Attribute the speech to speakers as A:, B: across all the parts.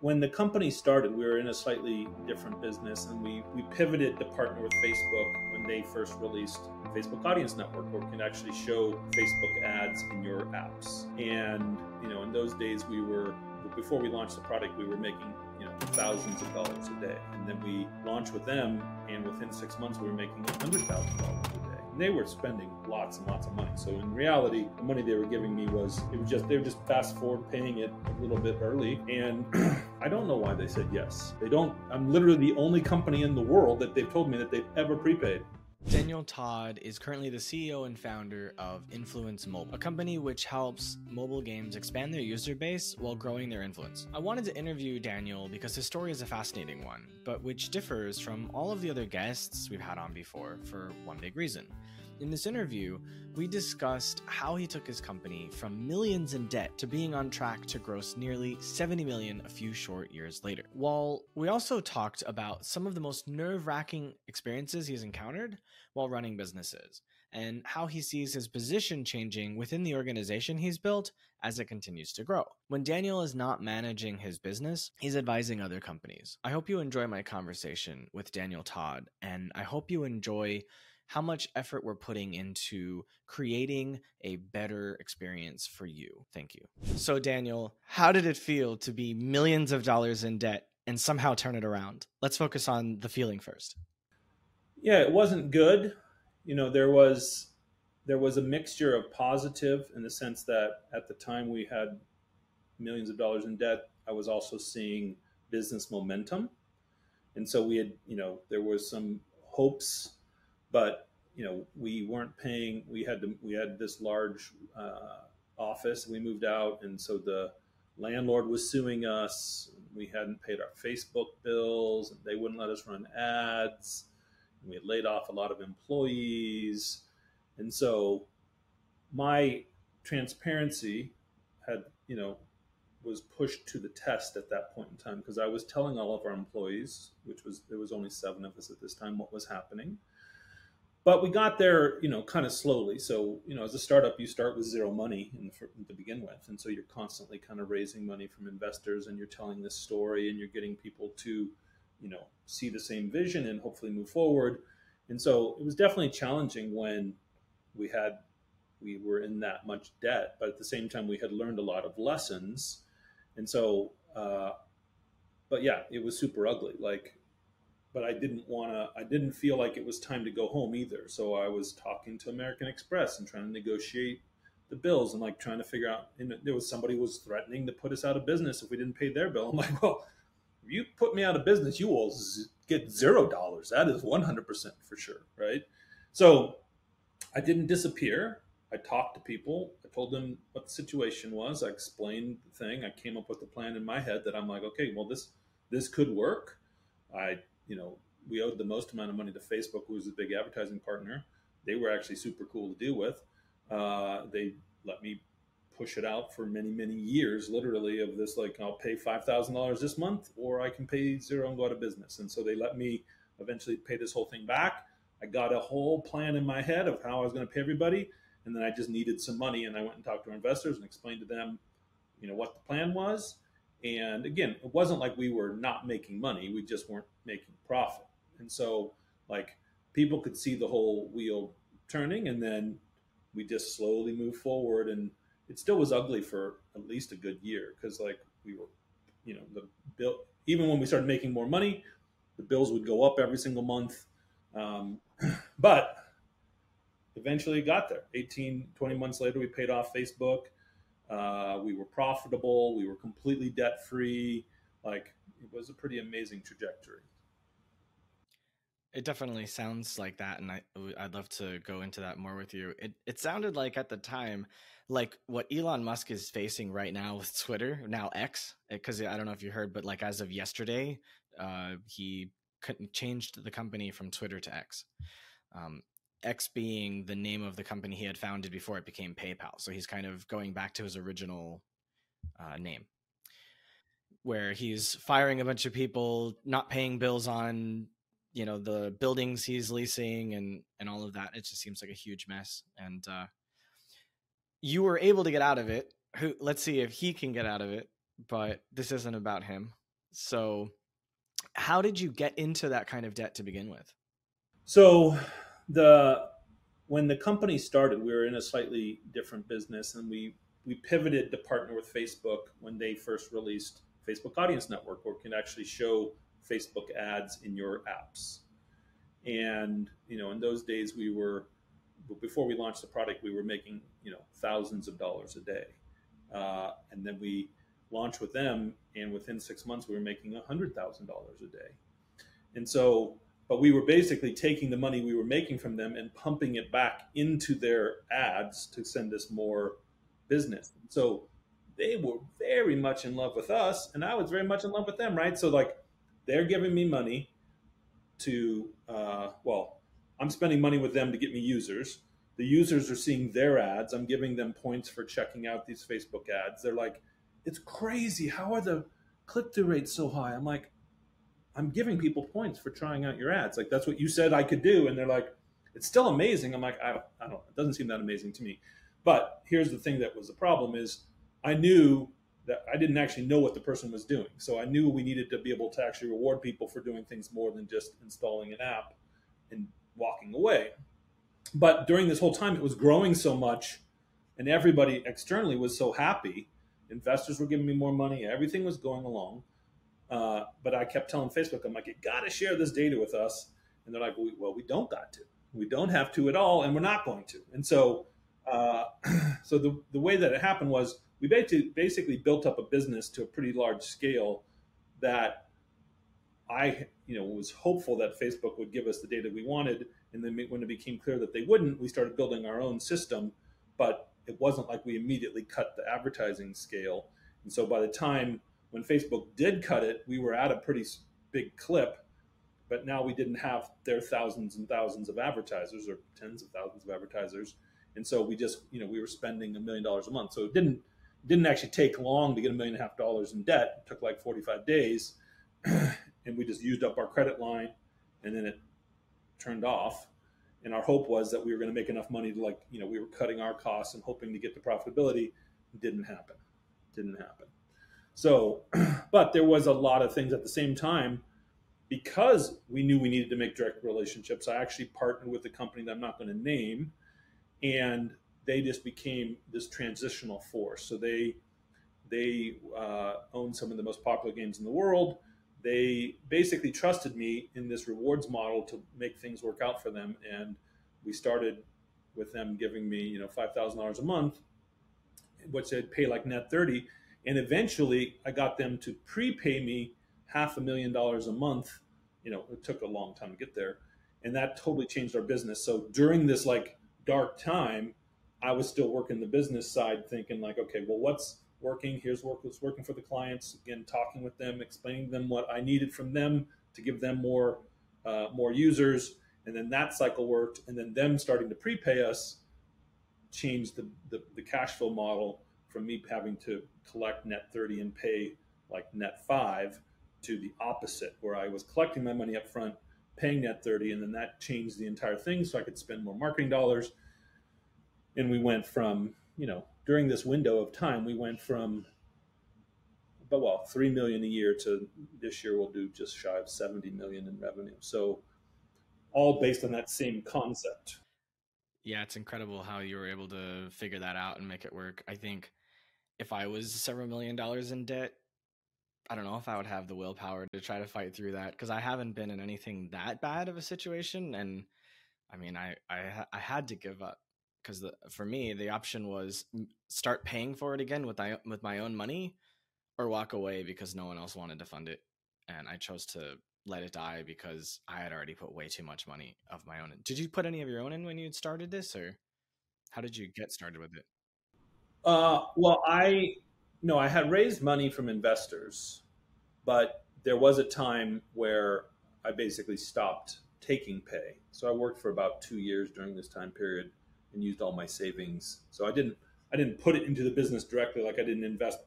A: when the company started, we were in a slightly different business and we, we pivoted to partner with Facebook when they first released Facebook Audience Network, where we can actually show Facebook ads in your apps. And, you know, in those days, we were, before we launched the product, we were making, you know, thousands of dollars a day. And then we launched with them, and within six months, we were making $100,000 and they were spending lots and lots of money. So in reality, the money they were giving me was it was just they were just fast forward paying it a little bit early. And I don't know why they said yes. They don't. I'm literally the only company in the world that they've told me that they've ever prepaid.
B: Daniel Todd is currently the CEO and founder of Influence Mobile, a company which helps mobile games expand their user base while growing their influence. I wanted to interview Daniel because his story is a fascinating one, but which differs from all of the other guests we've had on before for one big reason. In this interview, we discussed how he took his company from millions in debt to being on track to gross nearly 70 million a few short years later. While we also talked about some of the most nerve wracking experiences he's encountered while running businesses and how he sees his position changing within the organization he's built as it continues to grow. When Daniel is not managing his business, he's advising other companies. I hope you enjoy my conversation with Daniel Todd, and I hope you enjoy how much effort we're putting into creating a better experience for you. Thank you. So, Daniel, how did it feel to be millions of dollars in debt and somehow turn it around? Let's focus on the feeling first.
A: Yeah, it wasn't good. You know, there was there was a mixture of positive in the sense that at the time we had millions of dollars in debt, I was also seeing business momentum. And so we had, you know, there was some hopes but you know we weren't paying we had to we had this large uh, office. We moved out and so the landlord was suing us. We hadn't paid our facebook bills. And they wouldn't let us run ads. And we had laid off a lot of employees. And so my transparency had you know was pushed to the test at that point in time because i was telling all of our employees which was there was only seven of us at this time what was happening but we got there, you know, kind of slowly. So, you know, as a startup, you start with zero money in the, to begin with, and so you're constantly kind of raising money from investors, and you're telling this story, and you're getting people to, you know, see the same vision and hopefully move forward. And so it was definitely challenging when we had we were in that much debt, but at the same time we had learned a lot of lessons. And so, uh, but yeah, it was super ugly. Like but I didn't want to, I didn't feel like it was time to go home either. So I was talking to American Express and trying to negotiate the bills and like trying to figure out, and there was somebody was threatening to put us out of business if we didn't pay their bill. I'm like, well, if you put me out of business, you will get zero dollars. That is 100% for sure. Right. So I didn't disappear. I talked to people. I told them what the situation was. I explained the thing. I came up with a plan in my head that I'm like, okay, well, this, this could work. I you know, we owed the most amount of money to Facebook, who was a big advertising partner. They were actually super cool to deal with. Uh, they let me push it out for many, many years, literally, of this like, I'll pay $5,000 this month, or I can pay zero and go out of business. And so they let me eventually pay this whole thing back. I got a whole plan in my head of how I was going to pay everybody. And then I just needed some money. And I went and talked to investors and explained to them, you know, what the plan was and again, it wasn't like we were not making money, we just weren't making profit. And so, like, people could see the whole wheel turning, and then we just slowly moved forward. And it still was ugly for at least a good year because, like, we were, you know, the bill, even when we started making more money, the bills would go up every single month. Um, but eventually it got there. 18, 20 months later, we paid off Facebook uh, we were profitable. We were completely debt free. Like it was a pretty amazing trajectory.
B: It definitely sounds like that, and I, I'd love to go into that more with you. It it sounded like at the time, like what Elon Musk is facing right now with Twitter, now X, because I don't know if you heard, but like as of yesterday, uh, he changed the company from Twitter to X. Um, X being the name of the company he had founded before it became PayPal. So he's kind of going back to his original uh, name, where he's firing a bunch of people, not paying bills on you know the buildings he's leasing and and all of that. It just seems like a huge mess. And uh, you were able to get out of it. Who? Let's see if he can get out of it. But this isn't about him. So, how did you get into that kind of debt to begin with?
A: So, the when the company started, we were in a slightly different business, and we we pivoted to partner with Facebook when they first released Facebook Audience Network, where it can actually show Facebook ads in your apps. And you know, in those days, we were before we launched the product, we were making you know thousands of dollars a day, uh, and then we launched with them, and within six months, we were making a hundred thousand dollars a day. And so, but we were basically taking the money we were making from them and pumping it back into their ads to send us more business. So they were very much in love with us, and I was very much in love with them, right? So like, they're giving me money to uh, well i'm spending money with them to get me users. The users are seeing their ads. I'm giving them points for checking out these facebook ads. They're like it's crazy. How are the click-through rates so high? I'm like i'm giving hmm. people points for trying out your ads like that's what you said i could do and they're like it's still amazing i'm like i don't, I don't it doesn't seem that amazing to me but here's the thing that was the problem is i knew that I didn't actually know what the person was doing. So I knew we needed to be able to actually reward people for doing things more than just installing an app and walking away. But during this whole time, it was growing so much, and everybody externally was so happy. Investors were giving me more money, everything was going along. Uh, but I kept telling Facebook, I'm like, you got to share this data with us. And they're like, well, we don't got to. We don't have to at all, and we're not going to. And so, uh, so the, the way that it happened was we basically basically built up a business to a pretty large scale that I you know was hopeful that Facebook would give us the data we wanted, and then when it became clear that they wouldn't, we started building our own system. But it wasn't like we immediately cut the advertising scale, and so by the time when Facebook did cut it, we were at a pretty big clip. But now we didn't have their thousands and thousands of advertisers or tens of thousands of advertisers, and so we just you know we were spending a million dollars a month. So it didn't didn't actually take long to get a million and a half dollars in debt. It took like 45 days. and we just used up our credit line and then it turned off. And our hope was that we were going to make enough money to like, you know, we were cutting our costs and hoping to get to profitability. It didn't happen. Didn't happen. So, but there was a lot of things at the same time because we knew we needed to make direct relationships. I actually partnered with a company that I'm not going to name and they just became this transitional force. So they they uh, own some of the most popular games in the world. They basically trusted me in this rewards model to make things work out for them, and we started with them giving me you know five thousand dollars a month, which they'd pay like net thirty, and eventually I got them to prepay me half a million dollars a month. You know, it took a long time to get there, and that totally changed our business. So during this like dark time, I was still working the business side, thinking like, okay, well, what's working? Here's what's working for the clients. Again, talking with them, explaining them what I needed from them to give them more uh, more users, and then that cycle worked, and then them starting to prepay us changed the, the, the cash flow model from me having to collect net 30 and pay like net 5 to the opposite where I was collecting my money up front, paying net 30, and then that changed the entire thing so I could spend more marketing dollars. And we went from you know during this window of time we went from but well 3 million a year to this year we'll do just shy of 70 million in revenue. So all based on that same concept
B: yeah it's incredible how you were able to figure that out and make it work. I think if i was several million dollars in debt i don't know if i would have the willpower to try to fight through that because i haven't been in anything that bad of a situation and i mean i i, I had to give up because for me the option was start paying for it again with my with my own money or walk away because no one else wanted to fund it and i chose to let it die because i had already put way too much money of my own did you put any of your own in when you started this or how did you get started with it
A: uh, well i no i had raised money from investors but there was a time where i basically stopped taking pay so i worked for about two years during this time period and used all my savings. So I didn't I didn't put it into the business directly like I didn't invest.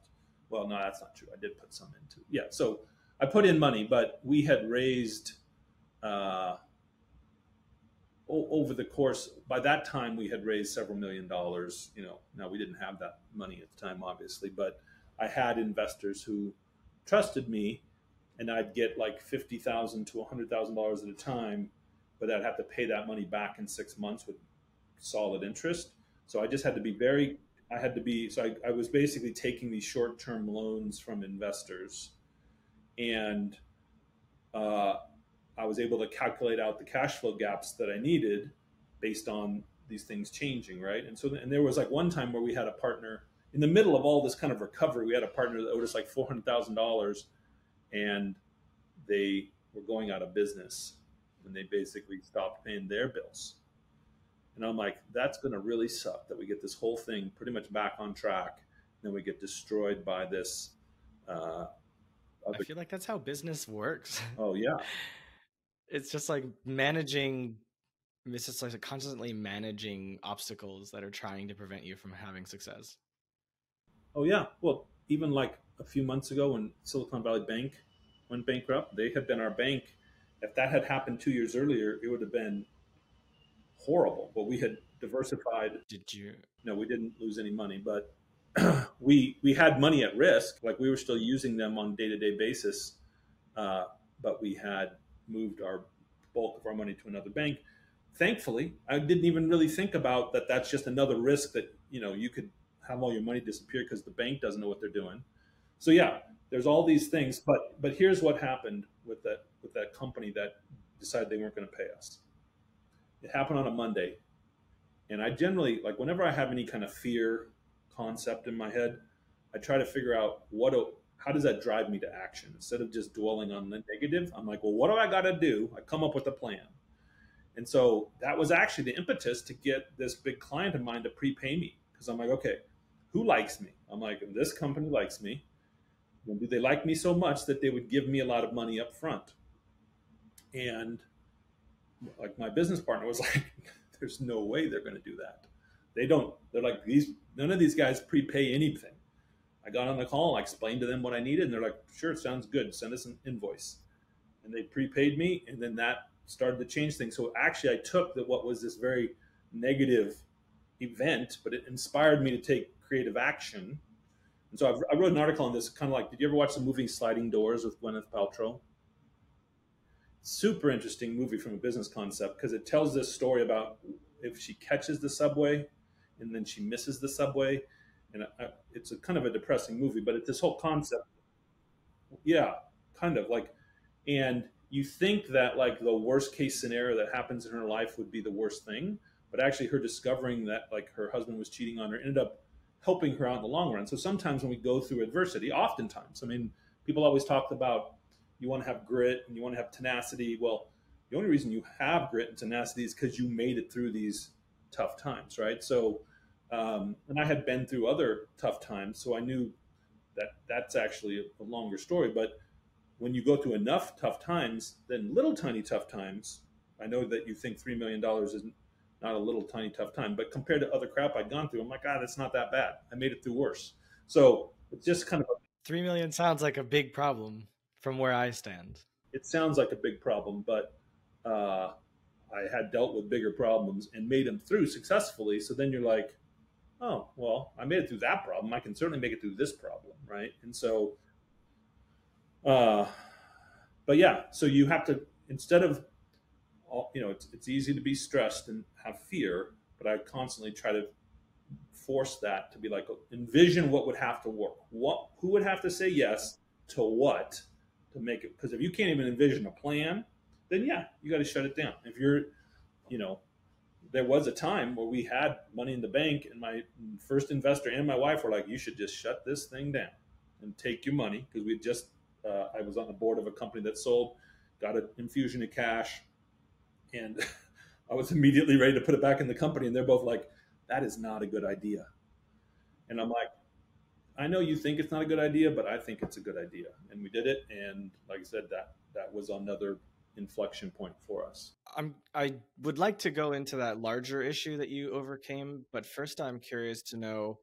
A: Well, no, that's not true. I did put some into yeah. So I put in money, but we had raised uh, over the course. By that time, we had raised several million dollars. You know, now we didn't have that money at the time, obviously, but I had investors who trusted me and I'd get like fifty thousand to hundred thousand dollars at a time, but I'd have to pay that money back in six months with solid interest. So I just had to be very. I had to be. So I, I was basically taking these short-term loans from investors, and uh, I was able to calculate out the cash flow gaps that I needed based on these things changing, right? And so, and there was like one time where we had a partner in the middle of all this kind of recovery. We had a partner that owed us like four hundred thousand dollars, and they were going out of business, and they basically stopped paying their bills. And I'm like, that's going to really suck that we get this whole thing pretty much back on track, and then we get destroyed by this. Uh,
B: I feel like that's how business works.
A: Oh yeah,
B: it's just like managing it's just like constantly managing obstacles that are trying to prevent you from having success.
A: Oh yeah, well, even like a few months ago when Silicon Valley Bank went bankrupt, they had been our bank. If that had happened two years earlier, it would have been horrible. But we had diversified.
B: Did you?
A: No, we didn't lose any money, but we we had money at risk. Like we were still using them on day to day basis, uh, but we had moved our bulk of our money to another bank thankfully, I didn't even really think about that. That's just another risk that you know you could have all your money disappear because the bank doesn't know what they're doing. So yeah, there's all these things, but but here's what happened with that with that company that decided they weren't going to pay us. It happened on a Monday, and I generally like whenever I have any kind of fear concept in my head, I try to figure out what how does that drive me to action instead of just dwelling on the negative. I'm like, well, what do I got to do? I come up with a plan and so that was actually the impetus to get this big client of mine to prepay me because I'm like, okay, who likes me? I'm like, this company likes me. Do they like me so much that they would give me a lot of money up front? And like my business partner was like, there's no way they're going to do that. They don't. They're like these. None of these guys prepay anything. I got on the call. I explained to them what I needed, and they're like, "Sure, sounds good. Send us an invoice." And they prepaid me, and then that started to change things. So actually, I took that what was this very negative event, but it inspired me to take creative action. And so I've, i wrote an article on this, kind of like, did you ever watch the movie Sliding Doors with Gwyneth Paltrow? Super interesting movie from a business concept because it tells this story about if she catches the subway and then she misses the subway. And I, it's a kind of a depressing movie, but it's this whole concept. Yeah, kind of like, and you think that like the worst case scenario that happens in her life would be the worst thing but actually her discovering that like her husband was cheating on her ended up helping her out in the long run so sometimes when we go through adversity oftentimes i mean people always talk about you want to have grit and you want to have tenacity well the only reason you have grit and tenacity is because you made it through these tough times right so um, and i had been through other tough times so i knew that that's actually a longer story but when you go through enough tough times, then little tiny tough times, I know that you think $3 million is not a little tiny tough time, but compared to other crap I'd gone through, I'm like, God, it's not that bad. I made it through worse. So it's just kind of a,
B: three million sounds like a big problem from where I stand.
A: It sounds like a big problem, but uh, I had dealt with bigger problems and made them through successfully. So then you're like, oh, well, I made it through that problem. I can certainly make it through this problem, right? And so uh, but yeah, so you have to instead of you know it's, it's easy to be stressed and have fear, but I constantly try to force that to be like envision what would have to work. What who would have to say yes to what to make it? Because if you can't even envision a plan, then yeah, you got to shut it down. If you're, you know, there was a time where we had money in the bank, and my first investor and my wife were like, "You should just shut this thing down and take your money," because we just uh, I was on the board of a company that sold, got an infusion of cash, and I was immediately ready to put it back in the company. And they're both like, "That is not a good idea." And I'm like, "I know you think it's not a good idea, but I think it's a good idea." And we did it. And like I said, that that was another inflection point for us.
B: I'm I would like to go into that larger issue that you overcame, but first I'm curious to know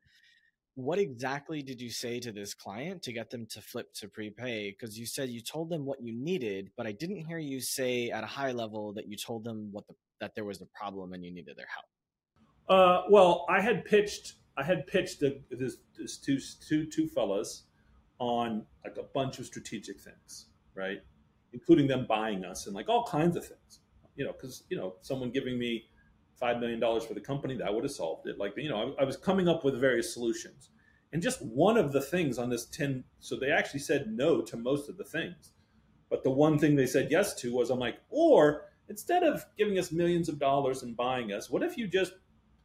B: what exactly did you say to this client to get them to flip to prepay? Because you said you told them what you needed, but I didn't hear you say at a high level that you told them what the, that there was a problem and you needed their help.
A: Uh, well, I had pitched I had pitched the, this, this two, two, two fellas on like a bunch of strategic things, right? Including them buying us and like all kinds of things, you know, because you know someone giving me five million dollars for the company that would have solved it. Like you know, I, I was coming up with various solutions, and just one of the things on this ten. So they actually said no to most of the things, but the one thing they said yes to was I'm like, or instead of giving us millions of dollars and buying us, what if you just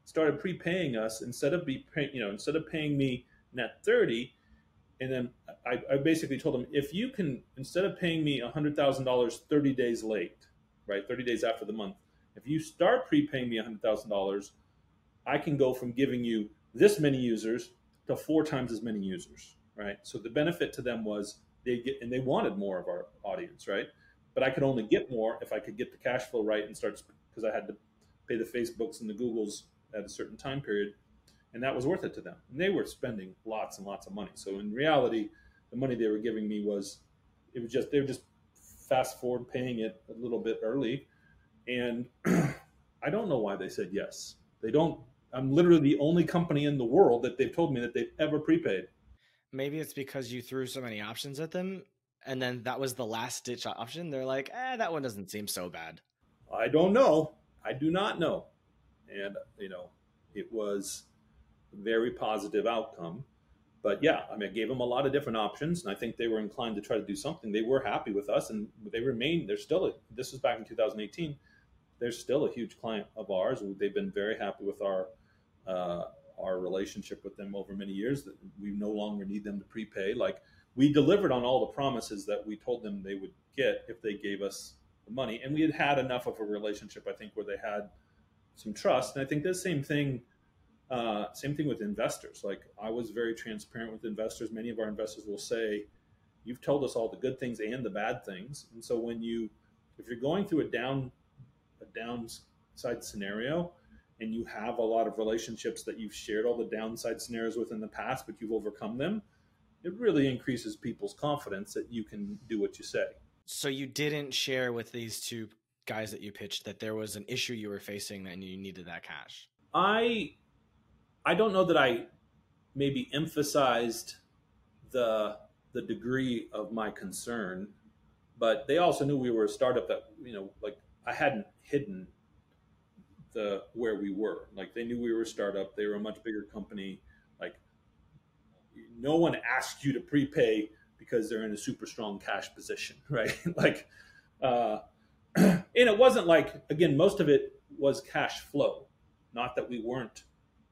A: started prepaying us instead of be pay, you know instead of paying me net 30 and then I, I basically told them if you can instead of paying me $100000 30 days late right 30 days after the month if you start prepaying me $100000 i can go from giving you this many users to four times as many users right? So the benefit to them was they get and they wanted more of our audience right? But i could only get more if i could get the cash flow right and start because i had to pay the facebooks and the googles at a certain time period, and that was worth it to them. And they were spending lots and lots of money. So in reality, the money they were giving me was it was just they were just fast forward paying it a little bit early, and I don't know why they said yes. They don't. I'm literally the only company in the world that they've told me that they've ever prepaid.
B: Maybe it's because you threw so many options at them, and then that was the last ditch option. They're like, eh, that one doesn't seem so bad.
A: I don't know. I do not know and you know it was very positive outcome. But yeah i mean i gave them a lot of different options and i think they were inclined to try to do something. They were happy with us and they remain they're still a, this was back in 2018 they're still a huge client of ours. They've been very happy with our uh, our relationship with them over many years that we no longer need them to prepay. Like we delivered on all the promises that we told them they would get if they gave us the money and we had had enough of a relationship i think where they had some trust. And I think the same thing, uh, same thing with investors. Like I was very transparent with investors. Many of our investors will say, "You've told us all the good things and the bad things." And so when you, if you're going through a down, a downside scenario, and you have a lot of relationships that you've shared all the downside scenarios with in the past, but you've overcome them, it really increases people's confidence that you can do what you say.
B: So you didn't share with these two guys that you pitched that there was an issue you were facing and you needed that cash?
A: I I don't know that I maybe emphasized the the degree of my concern, but they also knew we were a startup that you know like I hadn't hidden the where we were. Like they knew we were a startup. They were a much bigger company. Like no one asked you to prepay because they're in a super strong cash position, right? like uh, and it wasn't like again most of it was cash flow not that we weren't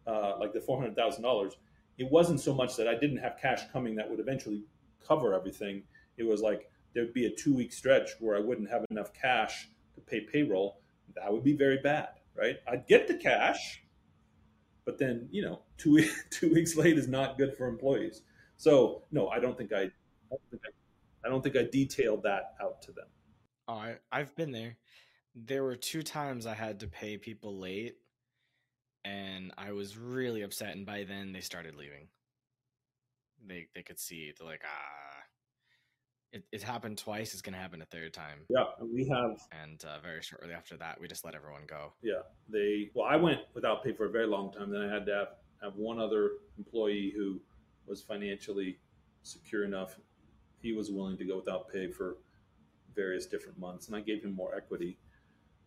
A: uh, like the $400000 it wasn't so much that i didn't have cash coming that would eventually cover everything. It was like there'd be a two week stretch where i wouldn't have enough cash to pay payroll. That would be very bad right? I'd get the cash but then you know two two weeks late is not good for employees. So no i don't think i, I don't think I, I don't think i detailed that out to them.
B: Oh, I, I've been there. There were two times I had to pay people late, and I was really upset. And by then, they started leaving. They they could see they're like, ah, it, it happened twice. It's gonna happen a third time.
A: Yeah, we have.
B: And uh, very shortly after that, we just let everyone go.
A: Yeah, they. Well, I went without pay for a very long time. Then I had to have, have one other employee who was financially secure enough. He was willing to go without pay for various different months, and I gave him more equity,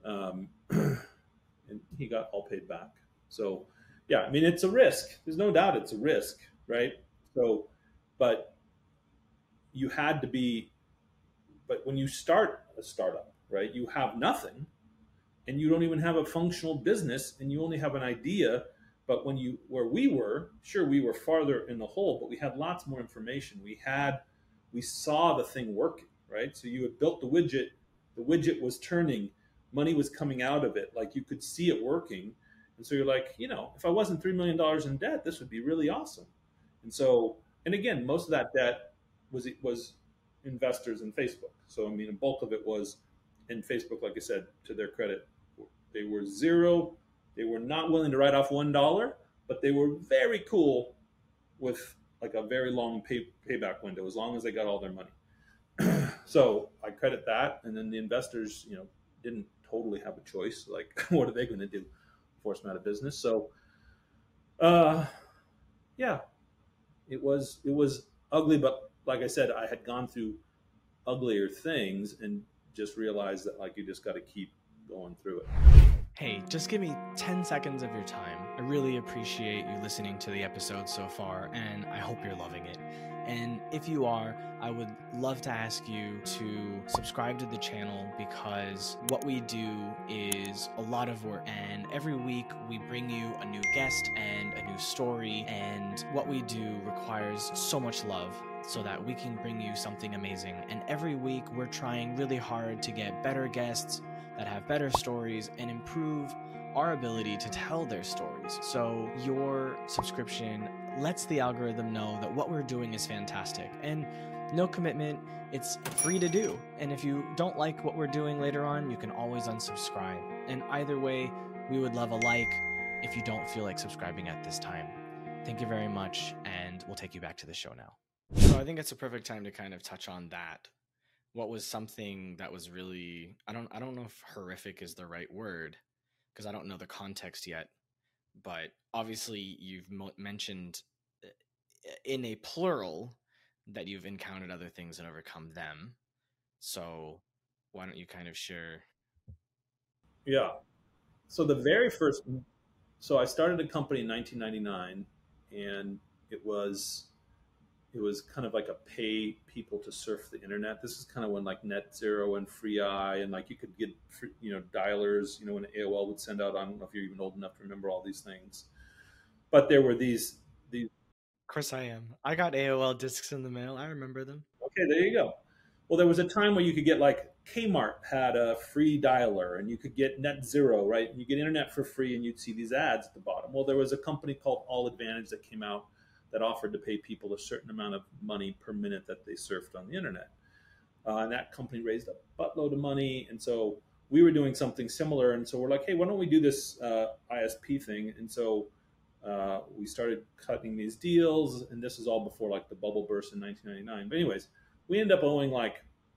A: um, and he got all paid back. So, yeah, I mean, it's a risk. There's no doubt it's a risk, right? So, but you had to be, but when you start a startup, right, you have nothing, and you don't even have a functional business, and you only have an idea. But when you where we were, sure, we were farther in the hole, but we had lots more information. We had, we saw the thing working right? So you had built the widget, the widget was turning, money was coming out of it, like you could see it working. And so you're like, you know, if I wasn't $3 million in debt, this would be really awesome. And so, and again, most of that debt was, was investors in Facebook. So, I mean, a bulk of it was in Facebook, like I said, to their credit, they were zero. They were not willing to write off $1, but they were very cool with like a very long pay, payback window as long as they got all their money. so I credit that, and then the investors, you know, didn't totally have a choice. Like, what are they going to do? Force them out of business. So, uh, yeah, it was it was ugly, but like I said, I had gone through uglier things and just realized that like you just got to keep going through it.
B: Hey, just give me 10 seconds of your time. I really appreciate you listening to the episode so far, and I hope you're loving it. And if you are, I would love to ask you to subscribe to the channel because what we do is a lot of work. And every week we bring you a new guest and a new story. And what we do requires so much love so that we can bring you something amazing. And every week we're trying really hard to get better guests that have better stories and improve our ability to tell their stories. So your subscription lets the algorithm know that what we're doing is fantastic. And no commitment, it's free to do. And if you don't like what we're doing later on, you can always unsubscribe. And either way, we would love a like if you don't feel like subscribing at this time. Thank you very much, and we'll take you back to the show now. So I think it's a perfect time to kind of touch on that. What was something that was really I don't I don't know if horrific is the right word because I don't know the context yet, but obviously you've mo- mentioned uh, in a plural that you've encountered other things and overcome them. So why don't you kind of share?
A: Yeah. So the very first, so I started a company in 1999, and it was it was kind of like a pay people to surf the internet. This is kind of when like Net Zero and Free Freei and like you could get free, you know dialers. You know when AOL would send out. I don't know if you're even old enough to remember all these things, but there were these these.
B: Of course, I am. I got AOL discs in the mail. I remember them.
A: Okay, there you go. Well, there was a time where you could get like Kmart had a free dialer, and you could get Net Zero, right? And you get internet for free, and you'd see these ads at the bottom. Well, there was a company called All Advantage that came out that offered to pay people a certain amount of money per minute that they surfed on the internet. Uh, and that company raised a buttload of money. And so we were doing something similar. And so we're like, hey, why don't we do this uh, ISP thing? And so uh, we started cutting these deals. And this is all before like the bubble burst in 1999. But, anyways, we ended up owing like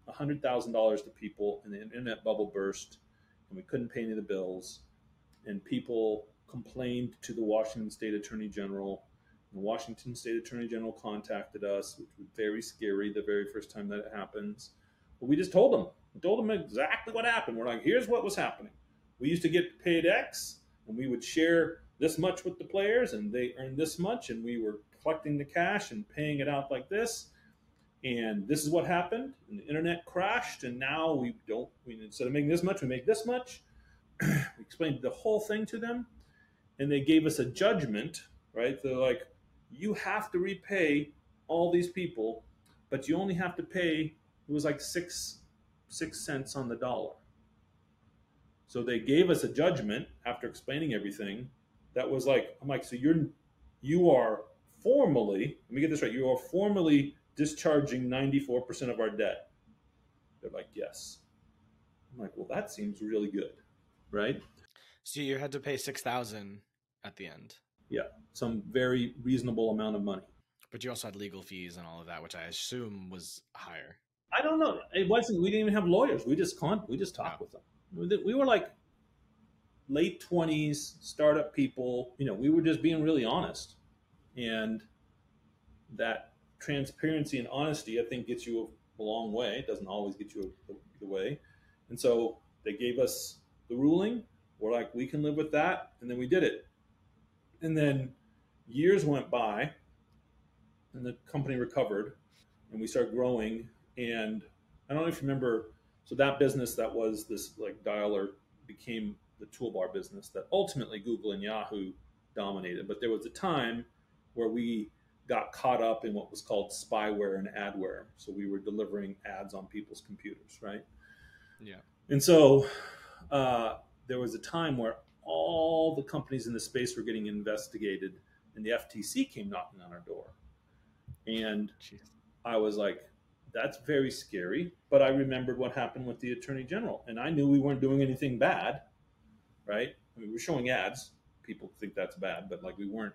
A: $100,000 to people, and the internet bubble burst, and we couldn't pay any of the bills. And people complained to the Washington State Attorney General the Washington State Attorney General contacted us, which was very scary the very first time that it happens. But we just told them, we told them exactly what happened. We're like, here's what was happening. We used to get paid X, and we would share this much with the players, and they earned this much, and we were collecting the cash and paying it out like this. And this is what happened. And the internet crashed, and now we don't. We instead of making this much, we make this much. we explained the whole thing to them, and they gave us a judgment. Right? They're like, you have to repay all these people, but you only have to pay. It was like six six cents on the dollar. So they gave us a judgment after explaining everything. That was like, I'm like, so you're you are formally, let me get this right, you are formally discharging 94% of our debt. They're like, yes. I'm like, well, that seems really good, right?
B: So you had to pay six thousand at the end.
A: Yeah, some very reasonable amount of money.
B: But you also had legal fees and all of that, which I assume was higher.
A: I don't know. It wasn't. We didn't even have lawyers. We just con. We just talked with them. We were like late twenties startup people. You know, we were just being really honest, and that transparency and honesty, I think, gets you a long way. It doesn't always get you the way. And so they gave us the ruling. We're like, we can live with that, and then we did it. And then years went by and the company recovered and we started growing. And I don't know if you remember, so that business that was this like dialer became the toolbar business that ultimately Google and Yahoo dominated. But there was a time where we got caught up in what was called spyware and adware. So we were delivering ads on people's computers, right?
B: Yeah.
A: And so uh, there was a time where all the companies in the space were getting investigated, and the FTC came knocking on our door. And Jeez. I was like, that's very scary. But I remembered what happened with the attorney general, and I knew we weren't doing anything bad, right? I mean, we are showing ads. People think that's bad, but like we weren't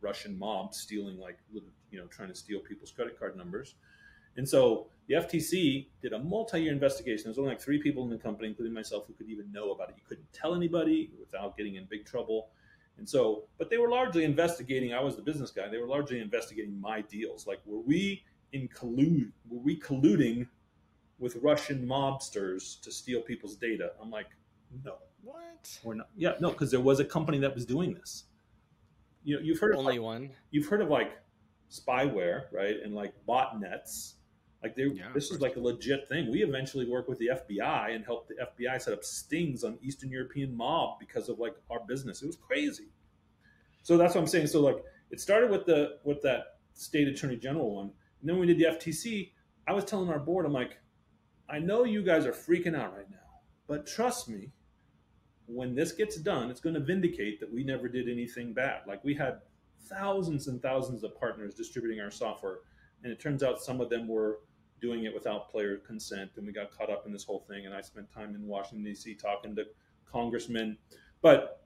A: Russian mob stealing, like you know, trying to steal people's credit card numbers. And so the FTC did a multi-year investigation. There's only like three people in the company, including myself, who could even know about it. You couldn't tell anybody without getting in big trouble. And so, but they were largely investigating. I was the business guy. They were largely investigating my deals. Like, were we in collude? Were we colluding with Russian mobsters to steal people's data. I'm like, no,
B: What?
A: we're not. Yeah, no, because there was a company that was doing this. You know, you've heard of
B: Only
A: like,
B: one.
A: you've heard of like spyware, right? And like botnets. Like they,
B: Yeah,
A: this is like a legit thing. We eventually work with the FBI and helped the FBI set up stings on Eastern European mob because of like our business. It was crazy. So that's what I'm saying. So like it started with the with that state attorney general one, and then we did the FTC. I was telling our board, I'm like, I know you guys are freaking out right now, but trust me, when this gets done, it's going to vindicate that we never did anything bad. Like we had thousands and thousands of partners distributing our software, and it turns out some of them were doing it without player consent, and we got caught up in this whole thing. And I spent time in Washington D.C. talking to congressmen, but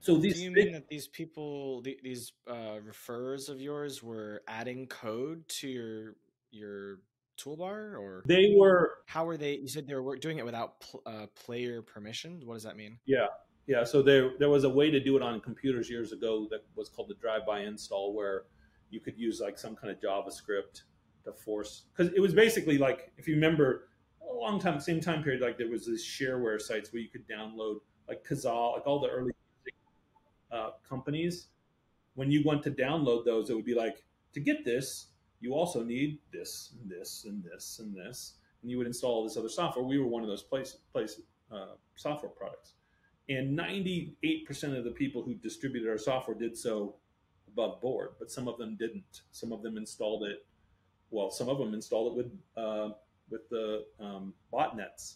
A: so these
B: Do you mean that these people, th- these uh, referrers of yours, were adding code to your your toolbar, or
A: they were
B: how were they? You said they were doing it without pl- uh, player permission. What does that mean?
A: Yeah, yeah, so there there was a way to do it on computers years ago that was called the drive-by install, where you could use like some kind of JavaScript to force because it was basically like if you remember a long time, same time period, like there was these shareware sites where you could download like Kazaa, like all the early uh, companies. When you went to download those, it would be like to get this, you also need this and this and this and this, and you would install all this other software. We were one of those place place uh, software products and 98% of the people who distributed our software did so above board but some of them didn't. Some of them installed it well some of them installed it with uh, with the um, botnets.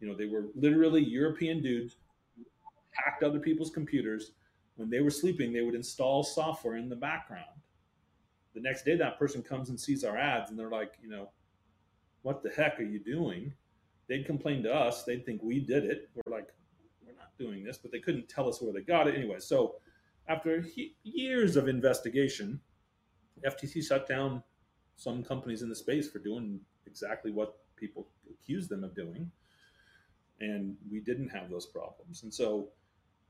A: You know they were literally european dudes hacked other people's computers. When they were sleeping they would install software in the background. The next day that person comes and sees our ads and they're like you know what the heck are you doing? They'd complain to us. They'd think we did it. We're like we're not doing this, but they couldn't tell us where they got it anyway. So, after he- years of investigation, FTC shut down some companies in the space for doing exactly what people accused them of doing, and we didn't have those problems. And so,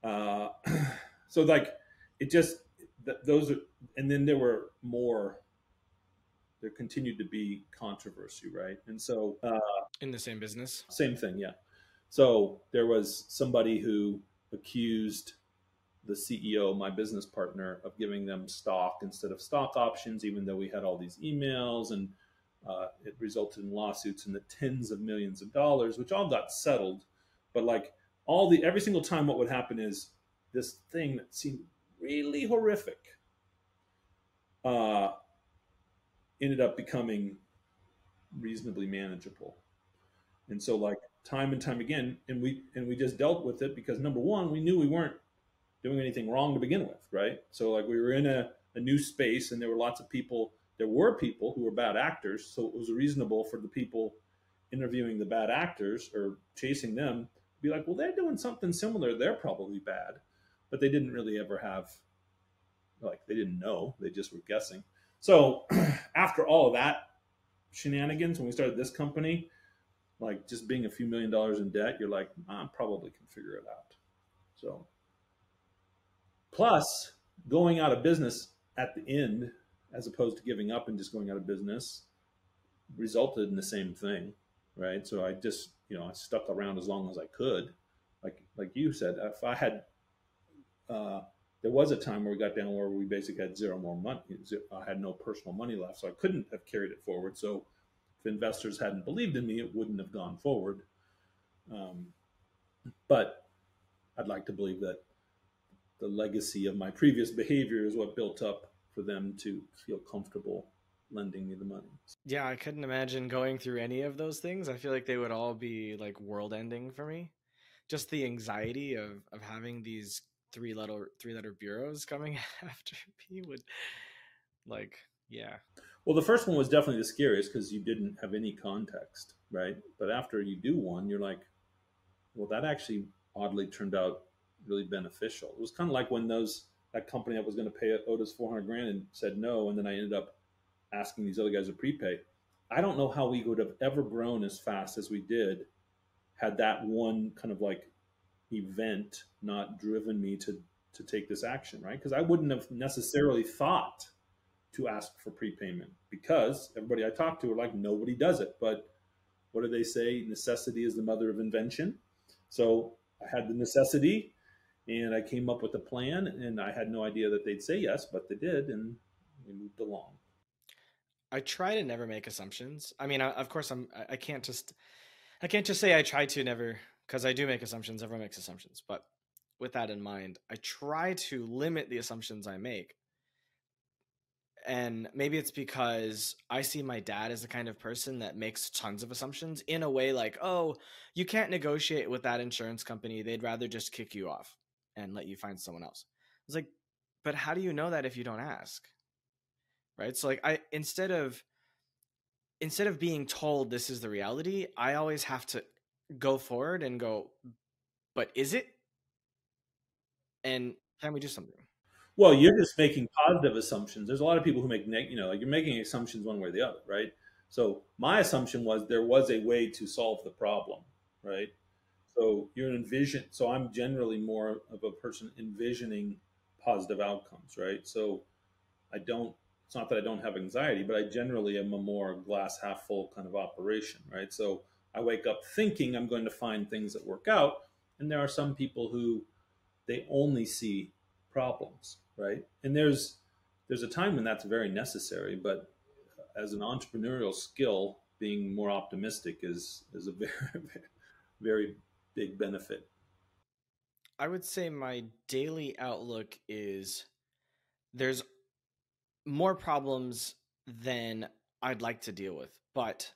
A: uh, so like it just th- those are, and then there were more. There continued to be controversy, right? And so, uh,
B: In the same business.
A: same thing, yeah. So there was somebody who accused the CEO, my business partner, of giving them stock instead of stock options, even though we had all these emails and uh, it resulted in lawsuits in the tens of millions of dollars, which all got settled. But like all the every single time, what would happen is this thing that seemed really horrific uh, ended up becoming reasonably manageable. And so like time and time again, and we and we just dealt with it because number one, we knew we weren't doing anything wrong to begin with, right? So like we were in a, a new space and there were lots of people there were people who were bad actors, so it was reasonable for the people interviewing the bad actors or chasing them to be like, well, they're doing something similar, they're probably bad. But they didn't really ever have like they didn't know, they just were guessing. So after all of that shenanigans, when we started this company, like just being a few million dollars in debt, you're like, I probably can figure it out. So, plus going out of business at the end, as opposed to giving up and just going out of business, resulted in the same thing, right? So I just, you know, I stuck around as long as I could. Like, like you said, if I had, uh, there was a time where we got down where we basically had zero more money. I had no personal money left, so I couldn't have carried it forward. So if investors hadn't believed in me, it wouldn't have gone forward. Um, but I'd like to believe that the legacy of my previous behavior is what built up for them to feel comfortable lending me the money.
B: Yeah, I couldn't imagine going through any of those things. I feel like they would all be like world ending for me. Just the anxiety of of having these three letter three letter bureaus coming after me would like yeah.
A: Well, the first one was definitely the scariest because you didn't have any context, right? But after you do one, you're like, well, that actually oddly turned out really beneficial. It was kind of like when those that company that was going to pay Otis 400 grand and said no, and then I ended up asking these other guys to prepay. I don't know how we would have ever grown as fast as we did had that one kind of like event not driven me to to take this action, right? Because I wouldn't have necessarily thought to ask for prepayment because everybody I talked to were like, nobody does it. But what do they say? Necessity is the mother of invention. So I had the necessity and I came up with a plan and I had no idea that they'd say yes, but they did and we moved along.
B: I try to never make assumptions. I mean, I, of course I'm I can't just I can't just say I try to never because I do make assumptions. Everyone makes assumptions, but with that in mind, I try to limit the assumptions I make. And maybe it's because I see my dad as the kind of person that makes tons of assumptions in a way like, oh, you can't negotiate with that insurance company. They'd rather just kick you off and let you find someone else. It's like, but how do you know that if you don't ask? Right? So like I instead of instead of being told this is the reality, I always have to go forward and go, but is it? And can we do something?
A: Well, you're just making positive assumptions. There's a lot of people who make, you know, like you're making assumptions one way or the other, right? So my assumption was there was a way to solve the problem, right? So you're an envision. So I'm generally more of a person envisioning positive outcomes, right? So I don't. It's not that I don't have anxiety, but I generally am a more glass half full kind of operation, right? So I wake up thinking I'm going to find things that work out, and there are some people who they only see problems, right? And there's there's a time when that's very necessary, but as an entrepreneurial skill, being more optimistic is is a very very big benefit.
B: I would say my daily outlook is there's more problems than I'd like to deal with, but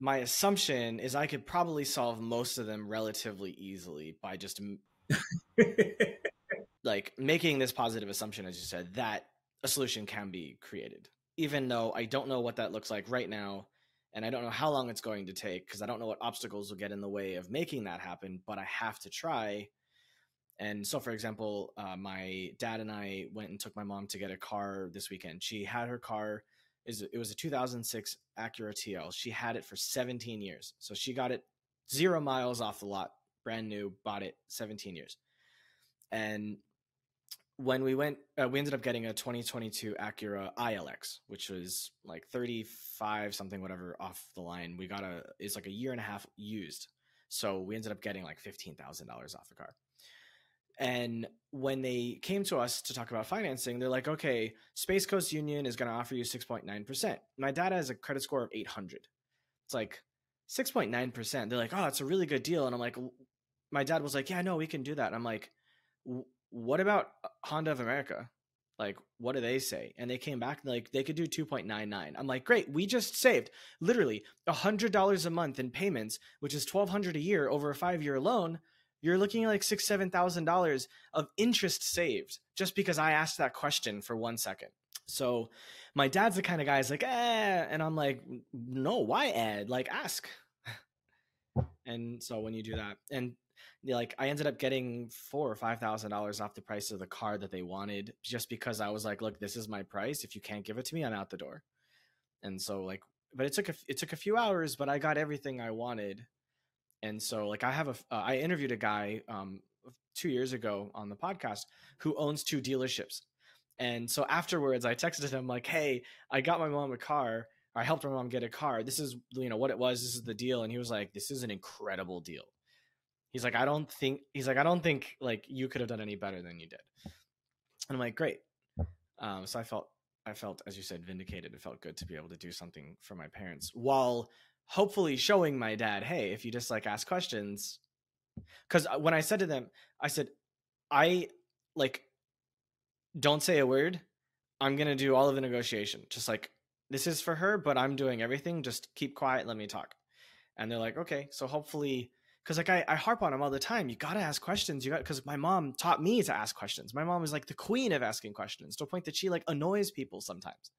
B: my assumption is I could probably solve most of them relatively easily by just like making this positive assumption as you said that a solution can be created even though I don't know what that looks like right now and I don't know how long it's going to take because I don't know what obstacles will get in the way of making that happen, but I have to try. And so, for example, uh, my dad and I went and took my mom to get a car this weekend. She had her car it was a 2006 Acura TL. She had it for 17 years, so she got it zero miles off the lot, brand new, bought it 17 years. And when we went, uh, we ended up getting a 2022 Acura ILX, which was like 35 something, whatever, off the line. We got a, it's like a year and a half used. So we ended up getting like $15,000 off the car. And when they came to us to talk about financing, they're like, okay, Space Coast Union is going to offer you 6.9%. My dad has a credit score of 800. It's like 6.9%. They're like, oh, it's a really good deal. And I'm like, my dad was like, yeah, no, we can do that. And I'm like, what about uh, Honda of America? Like, what do they say? And they came back like they could do 2.99. I'm like, great, we just saved literally $100 a month in payments, which is 1200 a year over a five year loan. You're looking at like six, seven thousand dollars of interest saved just because I asked that question for one second. So my dad's the kind of guy is like, eh, and I'm like, no, why Ed? Like, ask. and so when you do that, and like I ended up getting four or five thousand dollars off the price of the car that they wanted just because I was like, look, this is my price. If you can't give it to me, I'm out the door. And so like, but it took a it took a few hours, but I got everything I wanted. And so like I have a uh, I interviewed a guy um two years ago on the podcast who owns two dealerships. And so afterwards, I texted him like, "Hey, I got my mom a car. I helped my mom get a car. This is you know what it was. This is the deal." And he was like, "This is an incredible deal." He's like, I don't think he's like, I don't think like you could have done any better than you did. And I'm like, great. Um, so I felt I felt, as you said, vindicated. It felt good to be able to do something for my parents while hopefully showing my dad, hey, if you just like ask questions. Because uh, when I said to them, I said, I like don't say a word. I'm gonna do all of the negotiation. Just like this is for her, but I'm doing everything. Just keep quiet. Let me talk. And they're like, okay. So hopefully because like I, I harp on him all the time you gotta ask questions you got because my mom taught me to ask questions. My mom is like the queen of asking questions to a point that she like annoys people sometimes.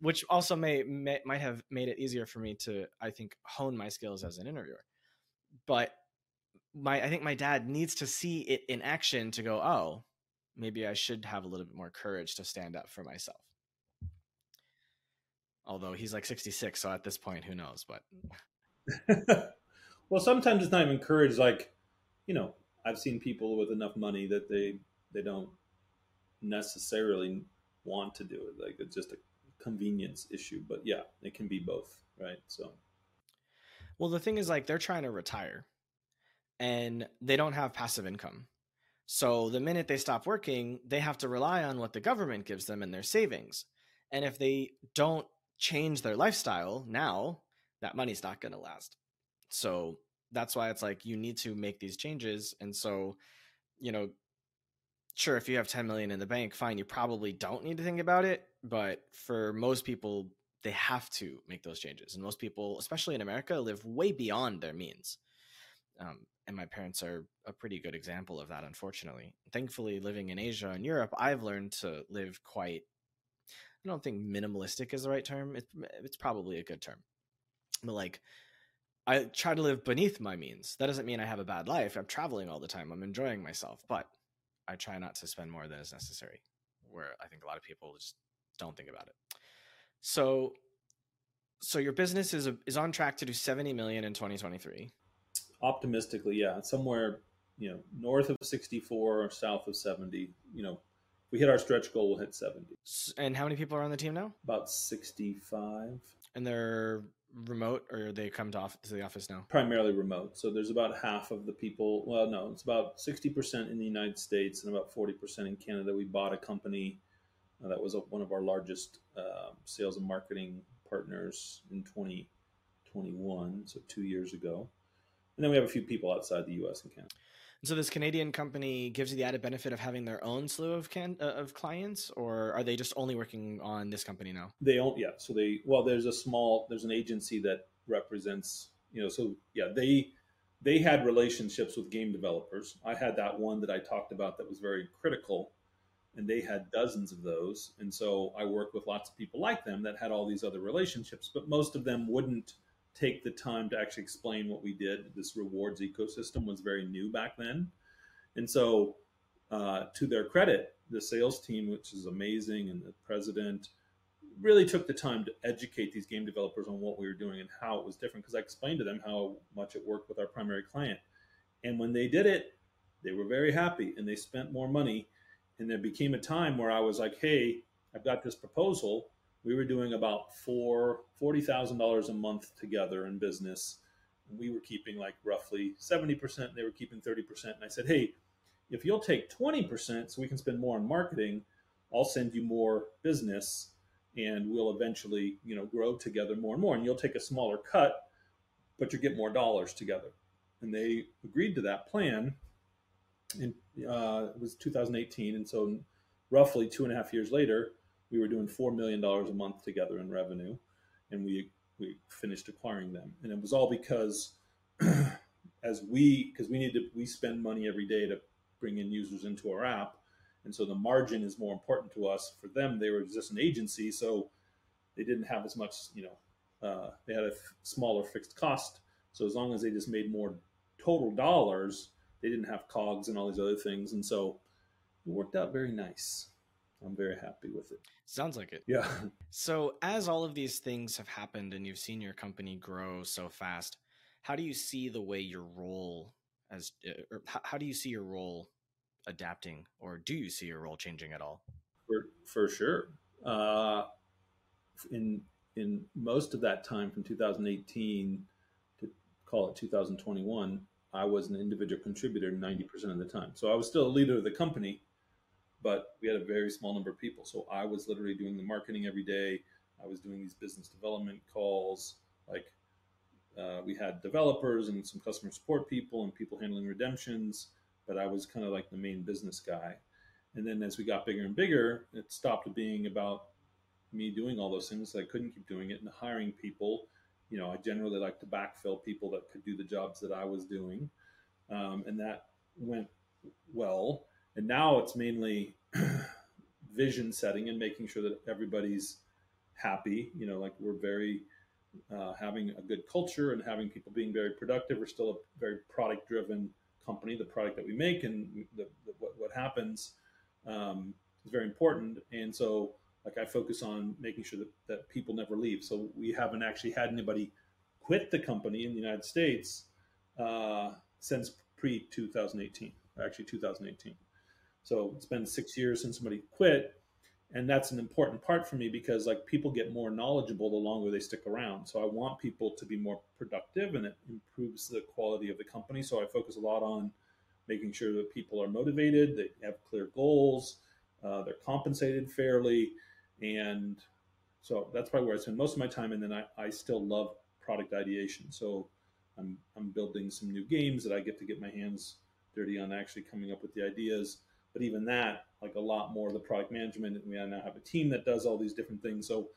B: Which also may, may might have made it easier for me to i think hone my skills as an interviewer. But my i think my dad needs to see it in action to go oh maybe i should have a little bit more courage to stand up for myself. Although he's like 66 so at this point who knows but
A: Well, sometimes it's not even courage. Like, you know, I've seen people with enough money that they they don't necessarily want to do it. Like it's just a convenience issue. But yeah, it can be both, right? So.
B: Well, the thing is, like, they're trying to retire and they don't have passive income. So the minute they stop working, they have to rely on what the government gives them in their savings. And if they don't change their lifestyle now, that money's not going to last. So that's why it's like you need to make these changes. And so, you know, sure, if you have 10 million in the bank, fine, you probably don't need to think about it. But for most people, they have to make those changes. And most people, especially in America, live way beyond their means. Um, and my parents are a pretty good example of that, unfortunately. Thankfully, living in Asia and Europe, I've learned to live quite, I don't think minimalistic is the right term. It's, it's probably a good term. But like, I try to live beneath my means. That doesn't mean I have a bad life. I'm traveling all the time. I'm enjoying myself, but I try not to spend more than is necessary. Where I think a lot of people just don't think about it. So, so your business is a, is on track to do 70 million in 2023.
A: Optimistically, yeah, somewhere you know north of 64 or south of 70. You know, if we hit our stretch goal, we'll hit 70.
B: And how many people are on the team now?
A: About 65.
B: And they're remote or they come to, to the office now?
A: Primarily remote. So there's about half of the people. Well, no, it's about 60% in the United States and about 40% in Canada. We bought a company uh, that was one of our largest uh, sales and marketing partners in 2021, so two years ago. And then we have a few people outside the US and Canada.
B: So this Canadian company gives you the added benefit of having their own slew of can uh, of clients, or are they just only working on this company now?
A: They own, yeah. So they well, there's a small, there's an agency that represents, you know. So yeah, they they had relationships with game developers. I had that one that I talked about that was very critical, and they had dozens of those. And so I worked with lots of people like them that had all these other relationships, but most of them wouldn't take the time to actually explain what we did. This rewards ecosystem was very new back then. And so, uh, to their credit, the sales team, which is amazing, and the president really took the time to educate these game developers on what we were doing and how it was different. Because I explained to them how much it worked with our primary client. And when they did it, they were very happy and they spent more money. And there became a time where I was like, hey, I've got this proposal we were doing about four forty thousand dollars a month together in business. We were keeping like roughly seventy percent. They were keeping thirty percent. And I said, hey, if you'll take twenty percent, so we can spend more on marketing, I'll send you more business, and we'll eventually, you know, grow together more and more. And you'll take a smaller cut, but you get more dollars together. And they agreed to that plan. And uh, it was 2018, and so roughly two and a half years later we were doing four million dollars a month together in revenue, and we we finished acquiring them, and it was all because as we because we need to we spend money every day to bring in users into our app, and so the margin is more important to us. For them, they were just an agency, so they didn't have as much you know uh, they had a f- smaller fixed cost. So as long as they just made more total dollars, they didn't have cogs and all these other things, and so it worked out very nice. I'm very happy with it.
B: Sounds like it.
A: Yeah.
B: So, as all of these things have happened and you've seen your company grow so fast, how do you see the way your role as, uh, or how do you see your role adapting, or do you see your role changing at all?
A: For for sure. Uh, in in most of that time from 2018 to call it 2021, I was an individual contributor 90% of the time. So I was still a leader of the company, but we had a very small number of people. So I was literally doing the marketing every day. I was doing these business development calls. Like uh, we had developers and some customer support people and people handling redemptions, but I was kind of like the main business guy. And then as we got bigger and bigger, it stopped being about me doing all those things. I couldn't keep doing it and hiring people. You know, I generally like to backfill people that could do the jobs that I was doing. Um, and that went well and now it's mainly vision setting and making sure that everybody's happy. You know, like we're very uh, having a good culture and having people being very productive. We're still a very product driven company. The product that we make and the, the, what, what happens um, is very important. And so, like, I focus on making sure that, that people never leave. So, we haven't actually had anybody quit the company in the United States uh, since pre 2018, actually 2018. So it's been six years since somebody quit. and that's an important part for me because like people get more knowledgeable the longer they stick around. So i want people to be more productive and it improves the quality of the company. So i focus a lot on making sure that people are motivated they have clear goals uh, they're compensated fairly and so that's probably where i spend most of my time and then i, I still love product ideation. So I'm, I'm building some new games that i get to get my hands dirty on actually coming up with the ideas but even that, like a lot more of the product management, and we now have a team that does all these different things. So,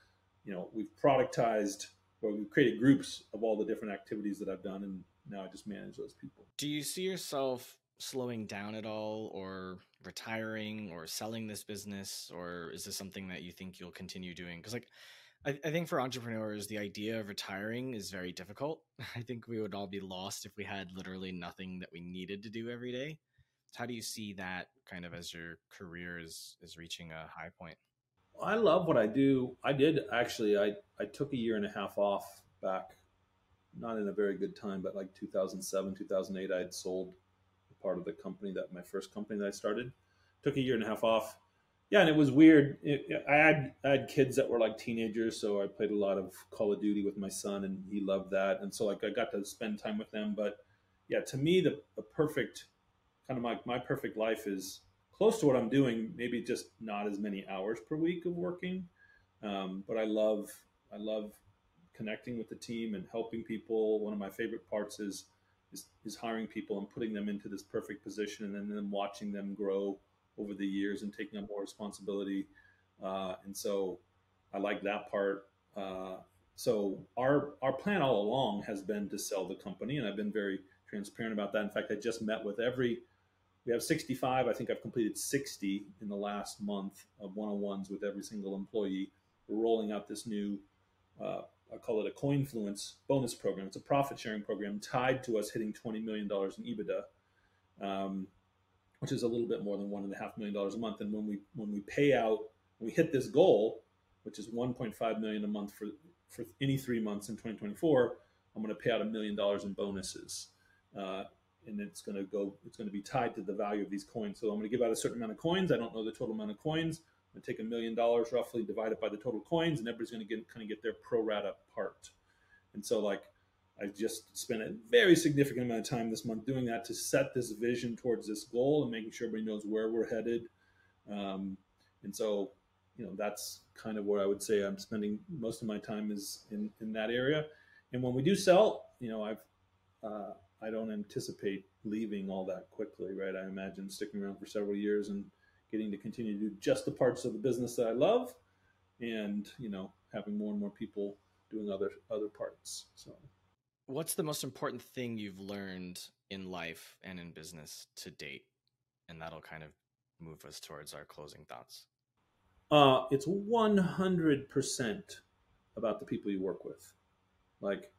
A: you know, we've productized or we've created groups of all the different activities that I've done, and now I just manage those people.
B: Do you see yourself slowing down at all, or retiring, or selling this business, or is this something that you think you'll continue doing? Because, like, I, I think for entrepreneurs, the idea of retiring is very difficult. I think we would all be lost if we had literally nothing that we needed to do every day how do you see that kind of as your career is is reaching a high point?
A: I love what I do. I did actually. I I took a year and a half off back, not in a very good time, but like 2007, 2008. I had sold part of the company that my first company that I started. Took a year and a half off. Yeah, and it was weird. It, I had I had kids that were like teenagers, so I played a lot of Call of Duty with my son, and he loved that. And so like I got to spend time with them. But yeah, to me, the, the perfect kind of my, my perfect life is close to what I'm doing, maybe just not as many hours per week of working. Um, but I love, I love connecting with the team and helping people. One of my favorite parts is, is, is hiring people and putting them into this perfect position and then watching them grow over the years and taking on more responsibility. Uh, and so I like that part. Uh, so our our plan all along has been to sell the company, and I've been very transparent about that. In fact, I just met with every we have 65. I think I've completed 60 in the last month of one-on-ones with every single employee. We're rolling out this new, uh, I call it a Coinfluence bonus program. It's a profit-sharing program tied to us hitting 20 million dollars in EBITDA, um, which is a little bit more than one and a half million dollars a month. And when we when we pay out, when we hit this goal, which is 1.5 million a month for for any three months in 2024, I'm going to pay out a million dollars in bonuses. Uh, and it's going to go it's going to be tied to the value of these coins. So i'm going to give out a certain amount of coins. I don't know the total amount of coins. I'm going to take a million dollars roughly divide it by the total coins and everybody's going to get kind of get their pro rata part. And so like i just spent a very significant amount of time this month doing that to set this vision towards this goal and making sure everybody knows where we're headed. Um, and so you know that's kind of where i would say i'm spending most of my time is in in that area. And when we do sell you know i've uh, I don't anticipate leaving all that quickly, right? I imagine sticking around for several years and getting to continue to do just the parts of the business that I love, and you know, having more and more people doing other other parts. So,
B: what's the most important thing you've learned in life and in business to date? And that'll kind of move us towards our closing thoughts.
A: Uh, it's one hundred percent about the people you work with, like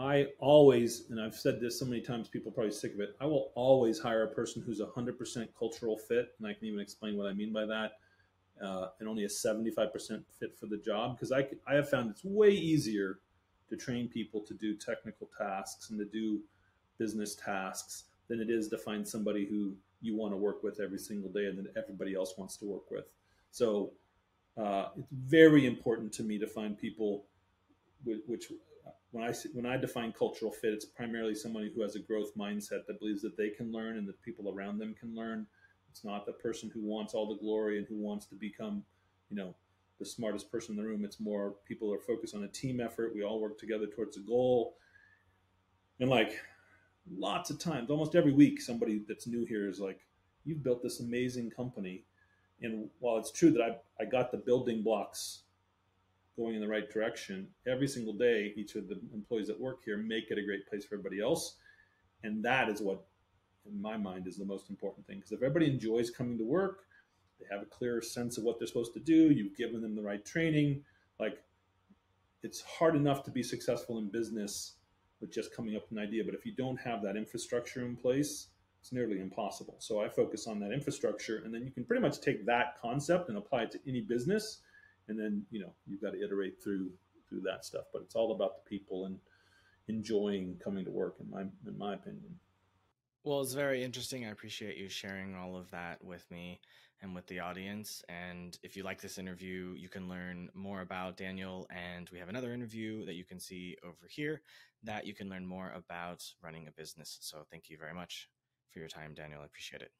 A: I always, and I've said this so many times, people probably sick of it. I will always hire a person who's 100% cultural fit, and I can even explain what I mean by that, uh, and only a 75% fit for the job. Because I, I have found it's way easier to train people to do technical tasks and to do business tasks than it is to find somebody who you want to work with every single day and that everybody else wants to work with. So uh, it's very important to me to find people which when I when I define cultural fit, it's primarily somebody who has a growth mindset that believes that they can learn and that people around them can learn. It's not the person who wants all the glory and who wants to become, you know, the smartest person in the room. It's more people are focused on a team effort. We all work together towards a goal. And like lots of times, almost every week, somebody that's new here is like, "You've built this amazing company." And while it's true that I I got the building blocks going in the right direction every single day each of the employees that work here make it a great place for everybody else. And that is what in my mind is the most important thing. Because if everybody enjoys coming to work they have a clear sense of what they're supposed to do you've given them the right training like it's hard enough to be successful in business with just coming up with an idea. But if you don't have that infrastructure in place it's nearly impossible. So i focus on that infrastructure and then you can pretty much take that concept and apply it to any business and then you know you've got to iterate through through that stuff. But it's all about the people and enjoying coming to work, in my in my opinion.
B: Well, it's very interesting. I appreciate you sharing all of that with me. and with the audience. And if you like this interview, you can learn more about Daniel. And we have another interview that you can see over here that you can learn more about running a business. So thank you very much for your time, Daniel. I appreciate it.